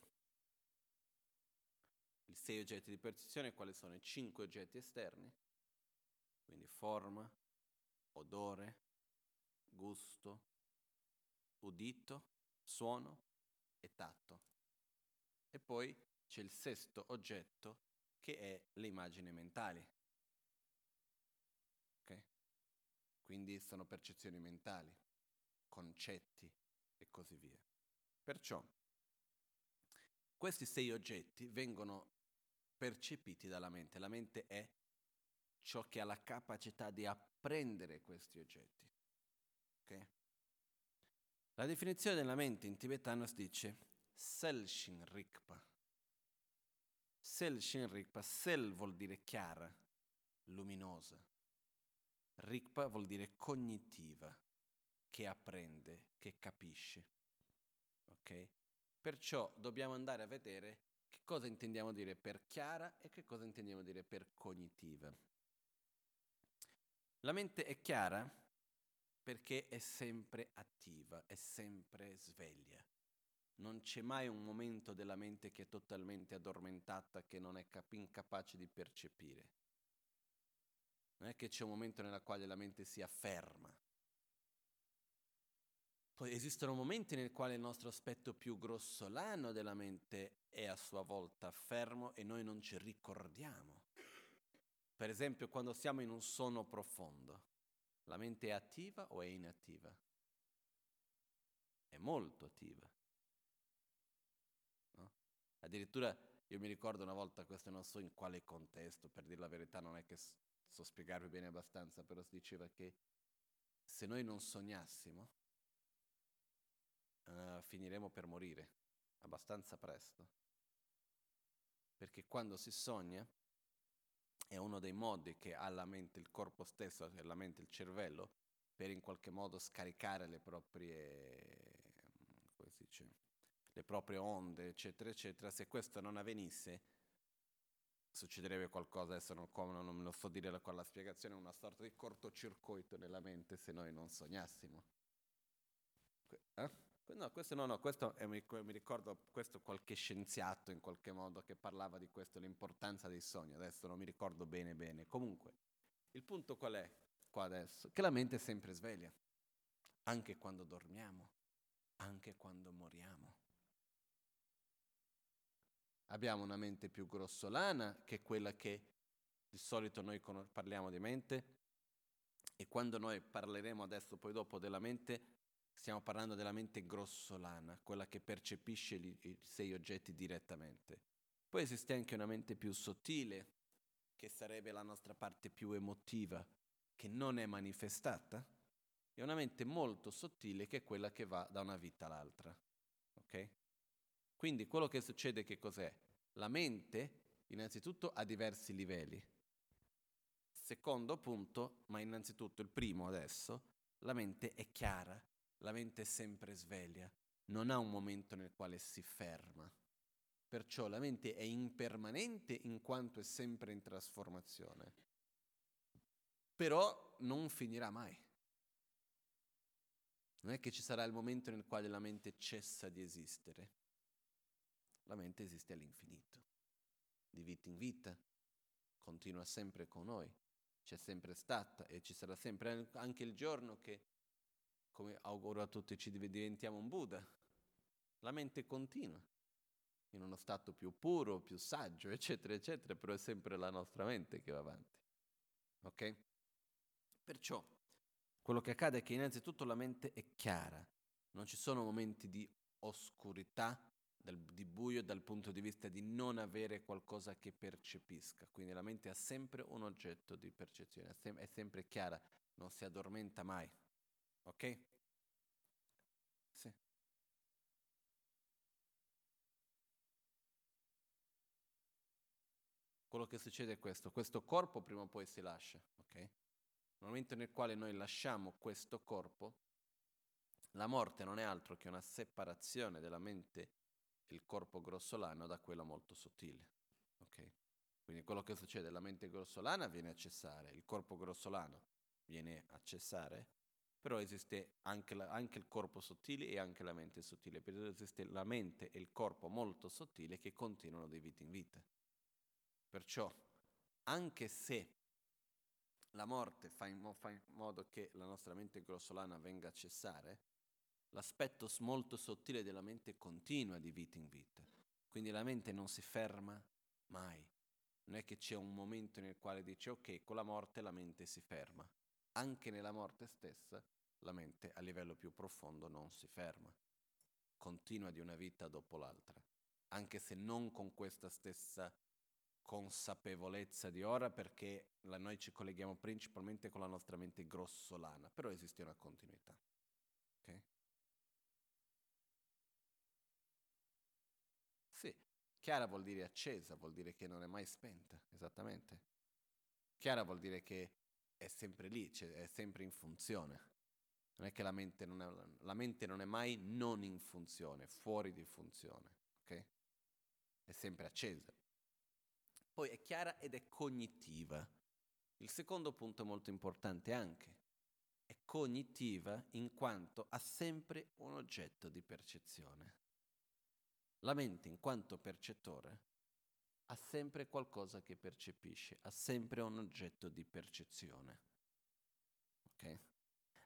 I sei oggetti di percezione quali sono? I cinque oggetti esterni, quindi forma, odore, gusto, udito, suono e tatto. E poi c'è il sesto oggetto che è le immagini mentali. Okay? Quindi sono percezioni mentali, concetti e così via. Perciò questi sei oggetti vengono percepiti dalla mente. La mente è ciò che ha la capacità di apprendere questi oggetti. Okay? La definizione della mente in tibetano si dice Selshin Rikpa. Sel Shen Rikpa, Sel vuol dire chiara, luminosa. Rikpa vuol dire cognitiva, che apprende, che capisce. Ok? Perciò dobbiamo andare a vedere che cosa intendiamo dire per chiara e che cosa intendiamo dire per cognitiva. La mente è chiara perché è sempre attiva, è sempre sveglia. Non c'è mai un momento della mente che è totalmente addormentata, che non è cap- incapace di percepire. Non è che c'è un momento nel quale la mente si afferma. Poi esistono momenti nel quale il nostro aspetto più grossolano della mente è a sua volta fermo e noi non ci ricordiamo. Per esempio quando siamo in un sonno profondo, la mente è attiva o è inattiva? È molto attiva. Addirittura io mi ricordo una volta, questo non so in quale contesto, per dire la verità non è che so spiegarvi bene abbastanza, però si diceva che se noi non sognassimo, uh, finiremo per morire abbastanza presto. Perché quando si sogna è uno dei modi che ha la mente, il corpo stesso, la mente, il cervello, per in qualche modo scaricare le proprie, come si dice, le proprie onde, eccetera, eccetera, se questo non avvenisse, succederebbe qualcosa, adesso non, come, non me lo so dire con la spiegazione, una sorta di cortocircuito nella mente se noi non sognassimo. Eh? No, questo no, no, questo è, mi, mi, ricordo, questo qualche scienziato in qualche modo che parlava di questo, l'importanza dei sogni, adesso non mi ricordo bene bene. Comunque, il punto qual è qua adesso? Che la mente è sempre sveglia, anche quando dormiamo, anche quando moriamo. Abbiamo una mente più grossolana che quella che di solito noi parliamo di mente e quando noi parleremo adesso poi dopo della mente stiamo parlando della mente grossolana, quella che percepisce i sei oggetti direttamente. Poi esiste anche una mente più sottile, che sarebbe la nostra parte più emotiva, che non è manifestata, e una mente molto sottile che è quella che va da una vita all'altra. Ok? Quindi quello che succede che cos'è? La mente innanzitutto ha diversi livelli. Secondo punto, ma innanzitutto il primo adesso, la mente è chiara, la mente è sempre sveglia, non ha un momento nel quale si ferma. Perciò la mente è impermanente in quanto è sempre in trasformazione. Però non finirà mai. Non è che ci sarà il momento nel quale la mente cessa di esistere la mente esiste all'infinito, di vita in vita, continua sempre con noi, c'è sempre stata e ci sarà sempre anche il giorno che, come auguro a tutti, ci diventiamo un Buddha. La mente continua in uno stato più puro, più saggio, eccetera, eccetera, però è sempre la nostra mente che va avanti. Ok? Perciò quello che accade è che innanzitutto la mente è chiara, non ci sono momenti di oscurità dal, di buio dal punto di vista di non avere qualcosa che percepisca. Quindi la mente ha sempre un oggetto di percezione, è, sem- è sempre chiara, non si addormenta mai. Ok? Sì. Quello che succede è questo, questo corpo prima o poi si lascia, ok? Nel momento nel quale noi lasciamo questo corpo, la morte non è altro che una separazione della mente il corpo grossolano da quello molto sottile. Okay? Quindi quello che succede, la mente grossolana viene a cessare, il corpo grossolano viene a cessare, però esiste anche, la, anche il corpo sottile e anche la mente sottile, perché esiste la mente e il corpo molto sottile che continuano di vita in vita. Perciò, anche se la morte fa in, mo- fa in modo che la nostra mente grossolana venga a cessare, l'aspetto molto sottile della mente continua di vita in vita. Quindi la mente non si ferma mai. Non è che c'è un momento nel quale dice ok, con la morte la mente si ferma. Anche nella morte stessa la mente a livello più profondo non si ferma. Continua di una vita dopo l'altra. Anche se non con questa stessa consapevolezza di ora perché noi ci colleghiamo principalmente con la nostra mente grossolana, però esiste una continuità. Okay? Sì, chiara vuol dire accesa, vuol dire che non è mai spenta, esattamente. Chiara vuol dire che è sempre lì, cioè è sempre in funzione. Non è che la mente non è, la mente non è mai non in funzione, fuori di funzione, ok? È sempre accesa. Poi è chiara ed è cognitiva. Il secondo punto è molto importante anche. È cognitiva in quanto ha sempre un oggetto di percezione. La mente, in quanto percettore, ha sempre qualcosa che percepisce, ha sempre un oggetto di percezione. Ok?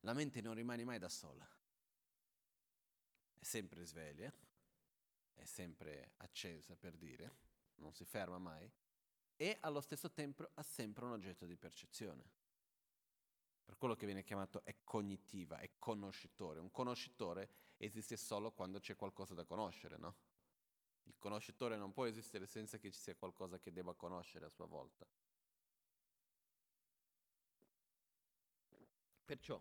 La mente non rimane mai da sola, è sempre sveglia, è sempre accesa per dire, non si ferma mai, e allo stesso tempo ha sempre un oggetto di percezione. Per quello che viene chiamato è cognitiva, è conoscitore. Un conoscitore esiste solo quando c'è qualcosa da conoscere, no? Il conoscitore non può esistere senza che ci sia qualcosa che debba conoscere a sua volta. Perciò,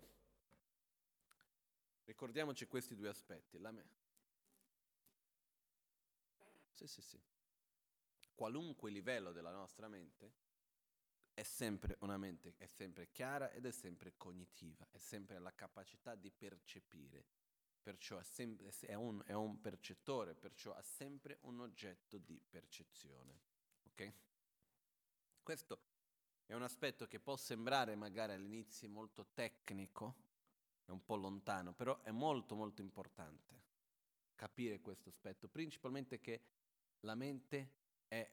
ricordiamoci questi due aspetti. La me. Sì, sì, sì. Qualunque livello della nostra mente è sempre una mente, è sempre chiara ed è sempre cognitiva, è sempre la capacità di percepire, perciò è, sempre, è, un, è un percettore, perciò ha sempre un oggetto di percezione. Ok? Questo è un aspetto che può sembrare magari all'inizio molto tecnico, è un po' lontano, però è molto molto importante capire questo aspetto, principalmente che la mente è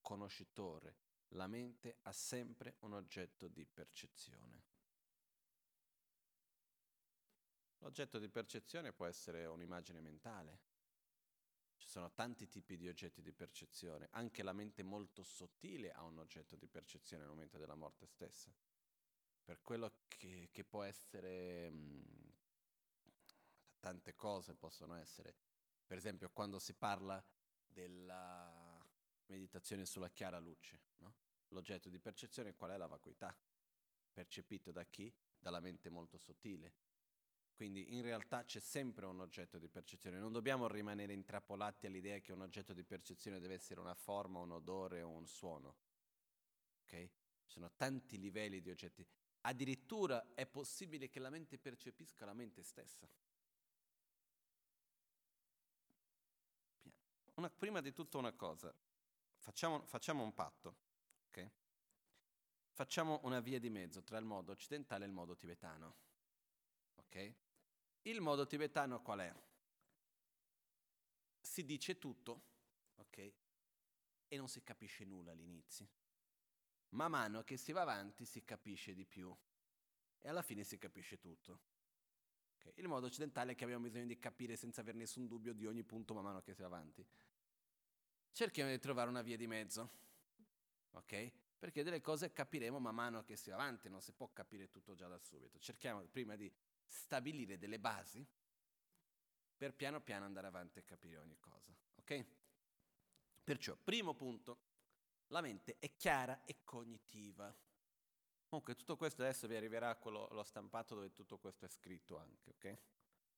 conoscitore, la mente ha sempre un oggetto di percezione. L'oggetto di percezione può essere un'immagine mentale. Ci sono tanti tipi di oggetti di percezione, anche la mente molto sottile ha un oggetto di percezione nel momento della morte stessa. Per quello che, che può essere, mh, tante cose possono essere, per esempio quando si parla della meditazione sulla chiara luce, no? l'oggetto di percezione qual è la vacuità? Percepito da chi? Dalla mente molto sottile. Quindi in realtà c'è sempre un oggetto di percezione, non dobbiamo rimanere intrappolati all'idea che un oggetto di percezione deve essere una forma, un odore o un suono. Ok? Ci sono tanti livelli di oggetti. Addirittura è possibile che la mente percepisca la mente stessa. Una, prima di tutto una cosa, facciamo, facciamo un patto, ok? Facciamo una via di mezzo tra il modo occidentale e il modo tibetano, ok? Il modo tibetano qual è? Si dice tutto, ok? E non si capisce nulla all'inizio. Man mano che si va avanti si capisce di più e alla fine si capisce tutto. Okay? Il modo occidentale è che abbiamo bisogno di capire senza avere nessun dubbio di ogni punto man mano che si va avanti. Cerchiamo di trovare una via di mezzo, ok? Perché delle cose capiremo man mano che si va avanti, non si può capire tutto già da subito. Cerchiamo prima di stabilire delle basi per piano piano andare avanti e capire ogni cosa. Ok? Perciò, primo punto, la mente è chiara e cognitiva. Comunque tutto questo adesso vi arriverà quello, lo stampato dove tutto questo è scritto anche, ok?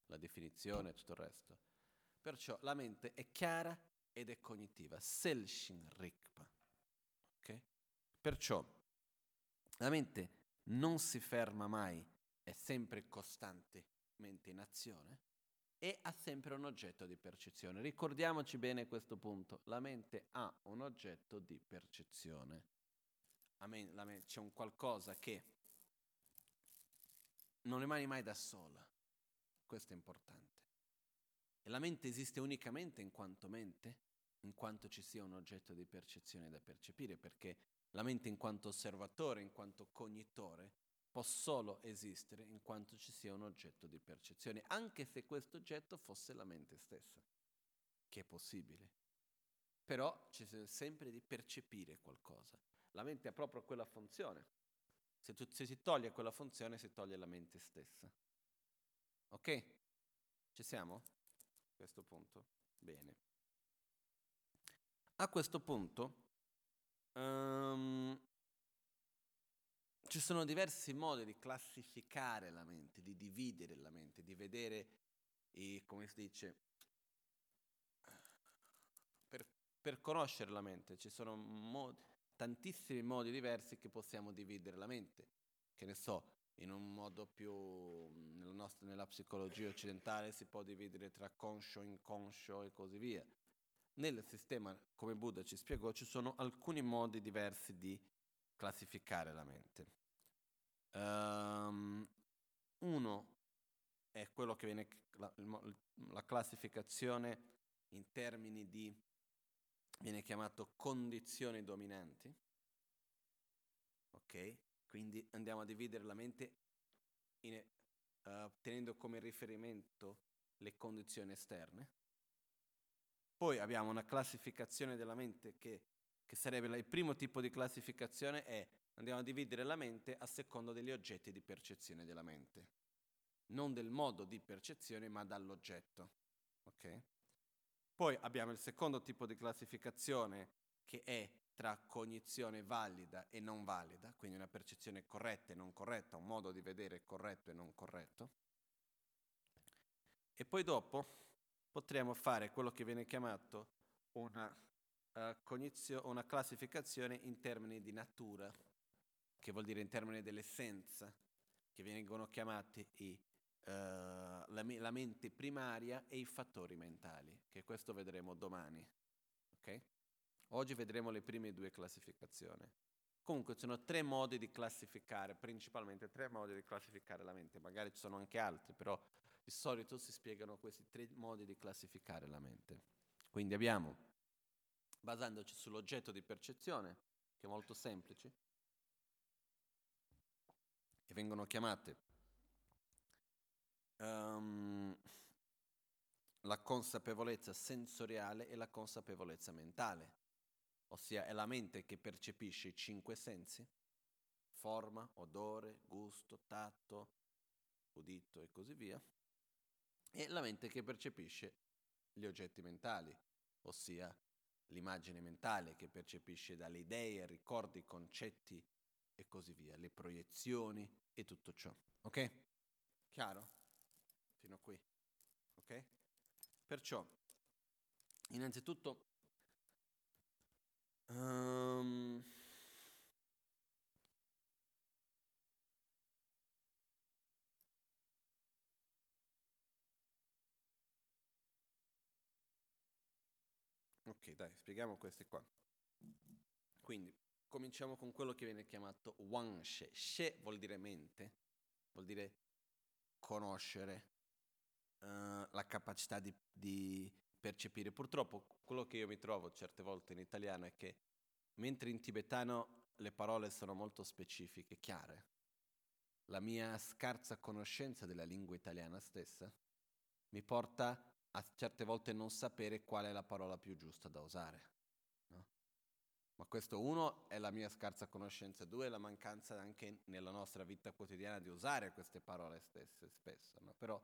La definizione e tutto il resto. Perciò la mente è chiara ed è cognitiva. Selshin Rikpa. Ok? Perciò la mente non si ferma mai è sempre costantemente in azione e ha sempre un oggetto di percezione. Ricordiamoci bene questo punto, la mente ha un oggetto di percezione. C'è un qualcosa che non rimane mai da sola, questo è importante. E la mente esiste unicamente in quanto mente, in quanto ci sia un oggetto di percezione da percepire, perché la mente in quanto osservatore, in quanto cognitore, può solo esistere in quanto ci sia un oggetto di percezione, anche se questo oggetto fosse la mente stessa, che è possibile. Però c'è sempre di percepire qualcosa. La mente ha proprio quella funzione. Se, tu, se si toglie quella funzione, si toglie la mente stessa. Ok? Ci siamo? A questo punto? Bene. A questo punto um, ci sono diversi modi di classificare la mente, di dividere la mente, di vedere, i, come si dice, per, per conoscere la mente. Ci sono modi, tantissimi modi diversi che possiamo dividere la mente. Che ne so, in un modo più, nel nostro, nella psicologia occidentale si può dividere tra conscio, inconscio e così via. Nel sistema, come Buddha ci spiegò, ci sono alcuni modi diversi di classificare la mente. Um, uno è quello che viene la, la classificazione in termini di viene chiamato condizioni dominanti. Ok? Quindi andiamo a dividere la mente in, uh, tenendo come riferimento le condizioni esterne. Poi abbiamo una classificazione della mente che, che sarebbe il primo tipo di classificazione è andiamo a dividere la mente a seconda degli oggetti di percezione della mente. Non del modo di percezione, ma dall'oggetto. Okay? Poi abbiamo il secondo tipo di classificazione che è tra cognizione valida e non valida, quindi una percezione corretta e non corretta, un modo di vedere corretto e non corretto. E poi dopo potremo fare quello che viene chiamato una, uh, cognizio- una classificazione in termini di natura che vuol dire in termini dell'essenza, che vengono chiamati i, uh, la, la, mente primaria e i fattori mentali, che questo vedremo domani. Okay? Oggi vedremo le prime due classificazioni. Comunque ci sono tre modi di classificare, principalmente tre modi di classificare la mente, magari ci sono anche altri, però di solito si spiegano questi tre modi di classificare la mente. Quindi abbiamo, basandoci sull'oggetto di percezione, che è molto semplice, e vengono chiamate um, la consapevolezza sensoriale e la consapevolezza mentale, ossia è la mente che percepisce i cinque sensi, forma, odore, gusto, tatto, udito e così via, e la mente che percepisce gli oggetti mentali, ossia l'immagine mentale che percepisce dalle idee, ricordi, concetti e così via, le proiezioni e tutto ciò. Ok? Chiaro? Fino a qui. Ok? Perciò, innanzitutto, um, Ok, dai, spieghiamo questi qua. Quindi, cominciamo con quello che viene chiamato Wang She. She vuol dire mente, vuol dire conoscere, uh, la capacità di, di percepire. Purtroppo quello che io mi trovo certe volte in italiano è che mentre in tibetano le parole sono molto specifiche, chiare, la mia scarsa conoscenza della lingua italiana stessa mi porta a certe volte non sapere qual è la parola più giusta da usare. Ma questo uno è la mia scarsa conoscenza, due è la mancanza anche nella nostra vita quotidiana di usare queste parole stesse spesso. No? Però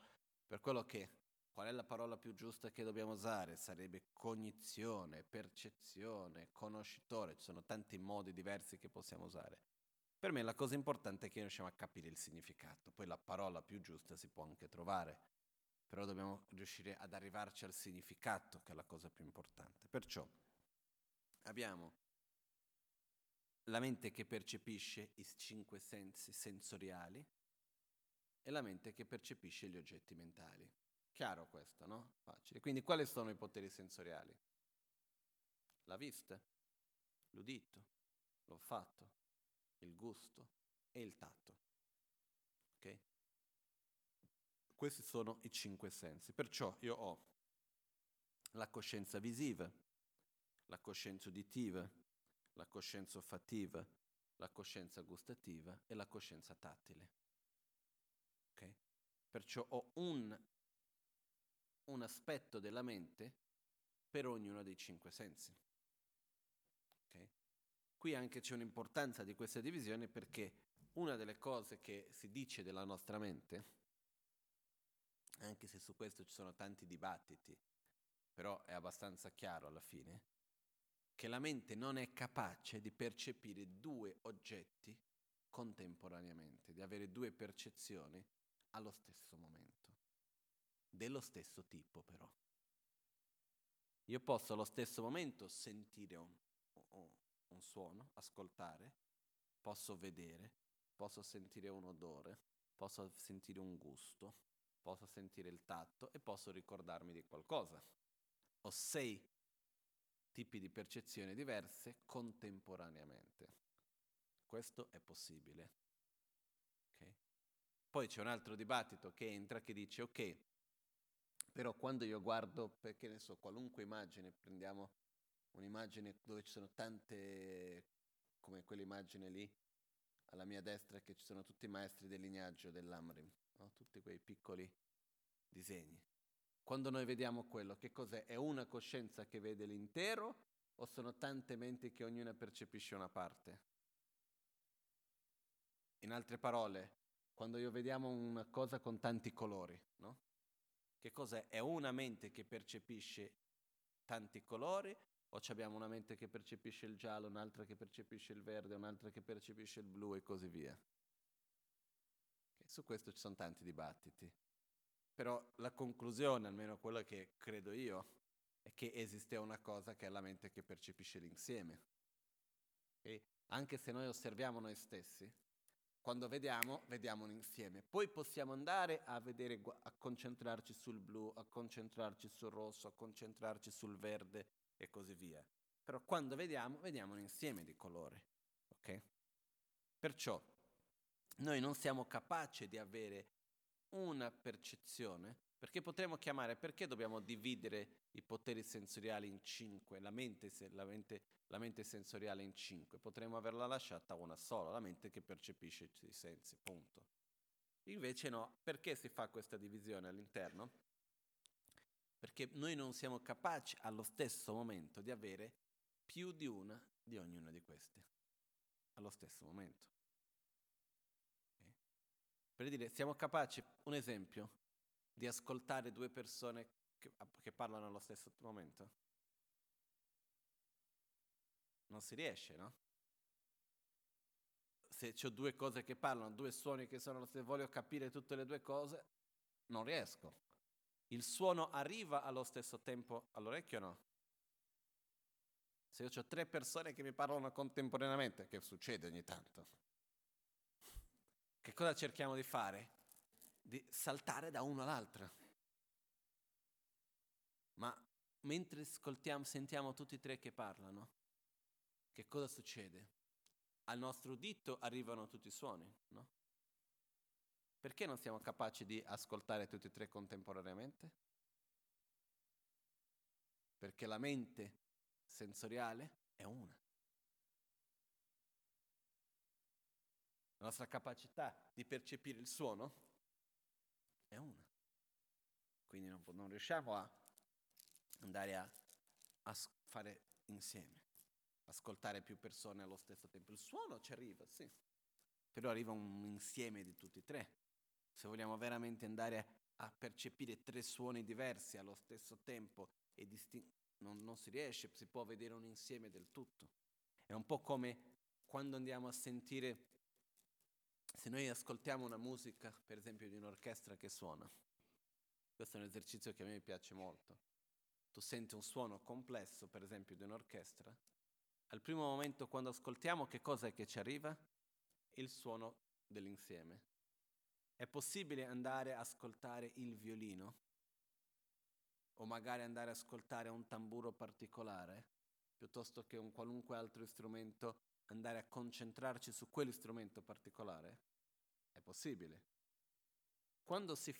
per quello che qual è la parola più giusta che dobbiamo usare? Sarebbe cognizione, percezione, conoscitore, ci sono tanti modi diversi che possiamo usare. Per me la cosa importante è che riusciamo a capire il significato, poi la parola più giusta si può anche trovare però dobbiamo riuscire ad arrivarci al significato, che è la cosa più importante. Perciò abbiamo la mente che percepisce i cinque sensi sensoriali e la mente che percepisce gli oggetti mentali. Chiaro questo, no? Facile. Quindi quali sono i poteri sensoriali? La vista, l'udito, l'olfatto, il gusto e il tatto. Ok? Questi sono i cinque sensi. Perciò io ho la coscienza visiva, la coscienza uditiva, la coscienza olfattiva, la coscienza gustativa e la coscienza tattile. Okay? Perciò ho un, un aspetto della mente per ognuno dei cinque sensi. Okay? Qui anche c'è un'importanza di questa divisione perché una delle cose che si dice della nostra mente anche se su questo ci sono tanti dibattiti, però è abbastanza chiaro alla fine, che la mente non è capace di percepire due oggetti contemporaneamente, di avere due percezioni allo stesso momento, dello stesso tipo però. Io posso allo stesso momento sentire un, un suono, ascoltare, posso vedere, posso sentire un odore, posso sentire un gusto, posso sentire il tatto e posso ricordarmi di qualcosa. Ho sei tipi di percezioni diverse contemporaneamente. Questo è possibile. Okay? Poi c'è un altro dibattito che entra che dice ok, però quando io guardo, perché ne so, qualunque immagine, prendiamo un'immagine dove ci sono tante, come quell'immagine lì, alla mia destra che ci sono tutti i maestri del lignaggio dell'Amrim, no? tutti quei piccoli disegni. Quando noi vediamo quello, che cos'è? È una coscienza che vede l'intero o sono tante menti che ognuna percepisce una parte? In altre parole, quando io vediamo una cosa con tanti colori, no? Che cos'è? È una mente che percepisce tanti colori o abbiamo una mente che percepisce il giallo, un'altra che percepisce il verde, un'altra che percepisce il blu e così via? Su questo ci sono tanti dibattiti. Però la conclusione, almeno quella che credo io, è che esiste una cosa che è la mente che percepisce l'insieme. E anche se noi osserviamo noi stessi, quando vediamo, vediamo un insieme. Poi possiamo andare a vedere, a concentrarci sul blu, a concentrarci sul rosso, a concentrarci sul verde e così via. Però quando vediamo, vediamo un insieme di colori. Ok? Perciò noi non siamo capaci di avere una percezione, perché potremmo chiamare, perché dobbiamo dividere i poteri sensoriali in cinque, la mente, la mente, la mente sensoriale in cinque? Potremmo averla lasciata una sola, la mente che percepisce i sensi, punto. Invece no, perché si fa questa divisione all'interno? Perché noi non siamo capaci allo stesso momento di avere più di una di ognuna di queste, allo stesso momento. Per dire, siamo capaci, un esempio, di ascoltare due persone che, che parlano allo stesso momento? Non si riesce, no? Se ho due cose che parlano, due suoni che sono, se voglio capire tutte le due cose, non riesco. Il suono arriva allo stesso tempo all'orecchio no? Se io ho tre persone che mi parlano contemporaneamente, che succede ogni tanto, che cosa cerchiamo di fare? Di saltare da uno all'altro. Ma mentre ascoltiamo, sentiamo tutti e tre che parlano, che cosa succede? Al nostro udito arrivano tutti i suoni, no? Perché non siamo capaci di ascoltare tutti e tre contemporaneamente? Perché la mente sensoriale è una. La nostra capacità di percepire il suono è una. Quindi non, non riusciamo a andare a, a fare insieme, ascoltare più persone allo stesso tempo. Il suono ci arriva, sì, però arriva un insieme di tutti e tre. Se vogliamo veramente andare a percepire tre suoni diversi allo stesso tempo e distin- non, non si riesce, si può vedere un insieme del tutto. È un po' come quando andiamo a sentire, se noi ascoltiamo una musica, per esempio di un'orchestra che suona, questo è un esercizio che a me piace molto tu senti un suono complesso, per esempio di un'orchestra, al primo momento quando ascoltiamo che cosa è che ci arriva? Il suono dell'insieme. È possibile andare a ascoltare il violino o magari andare a ascoltare un tamburo particolare piuttosto che un qualunque altro strumento, andare a concentrarci su quell'istrumento particolare? È possibile. Quando si fa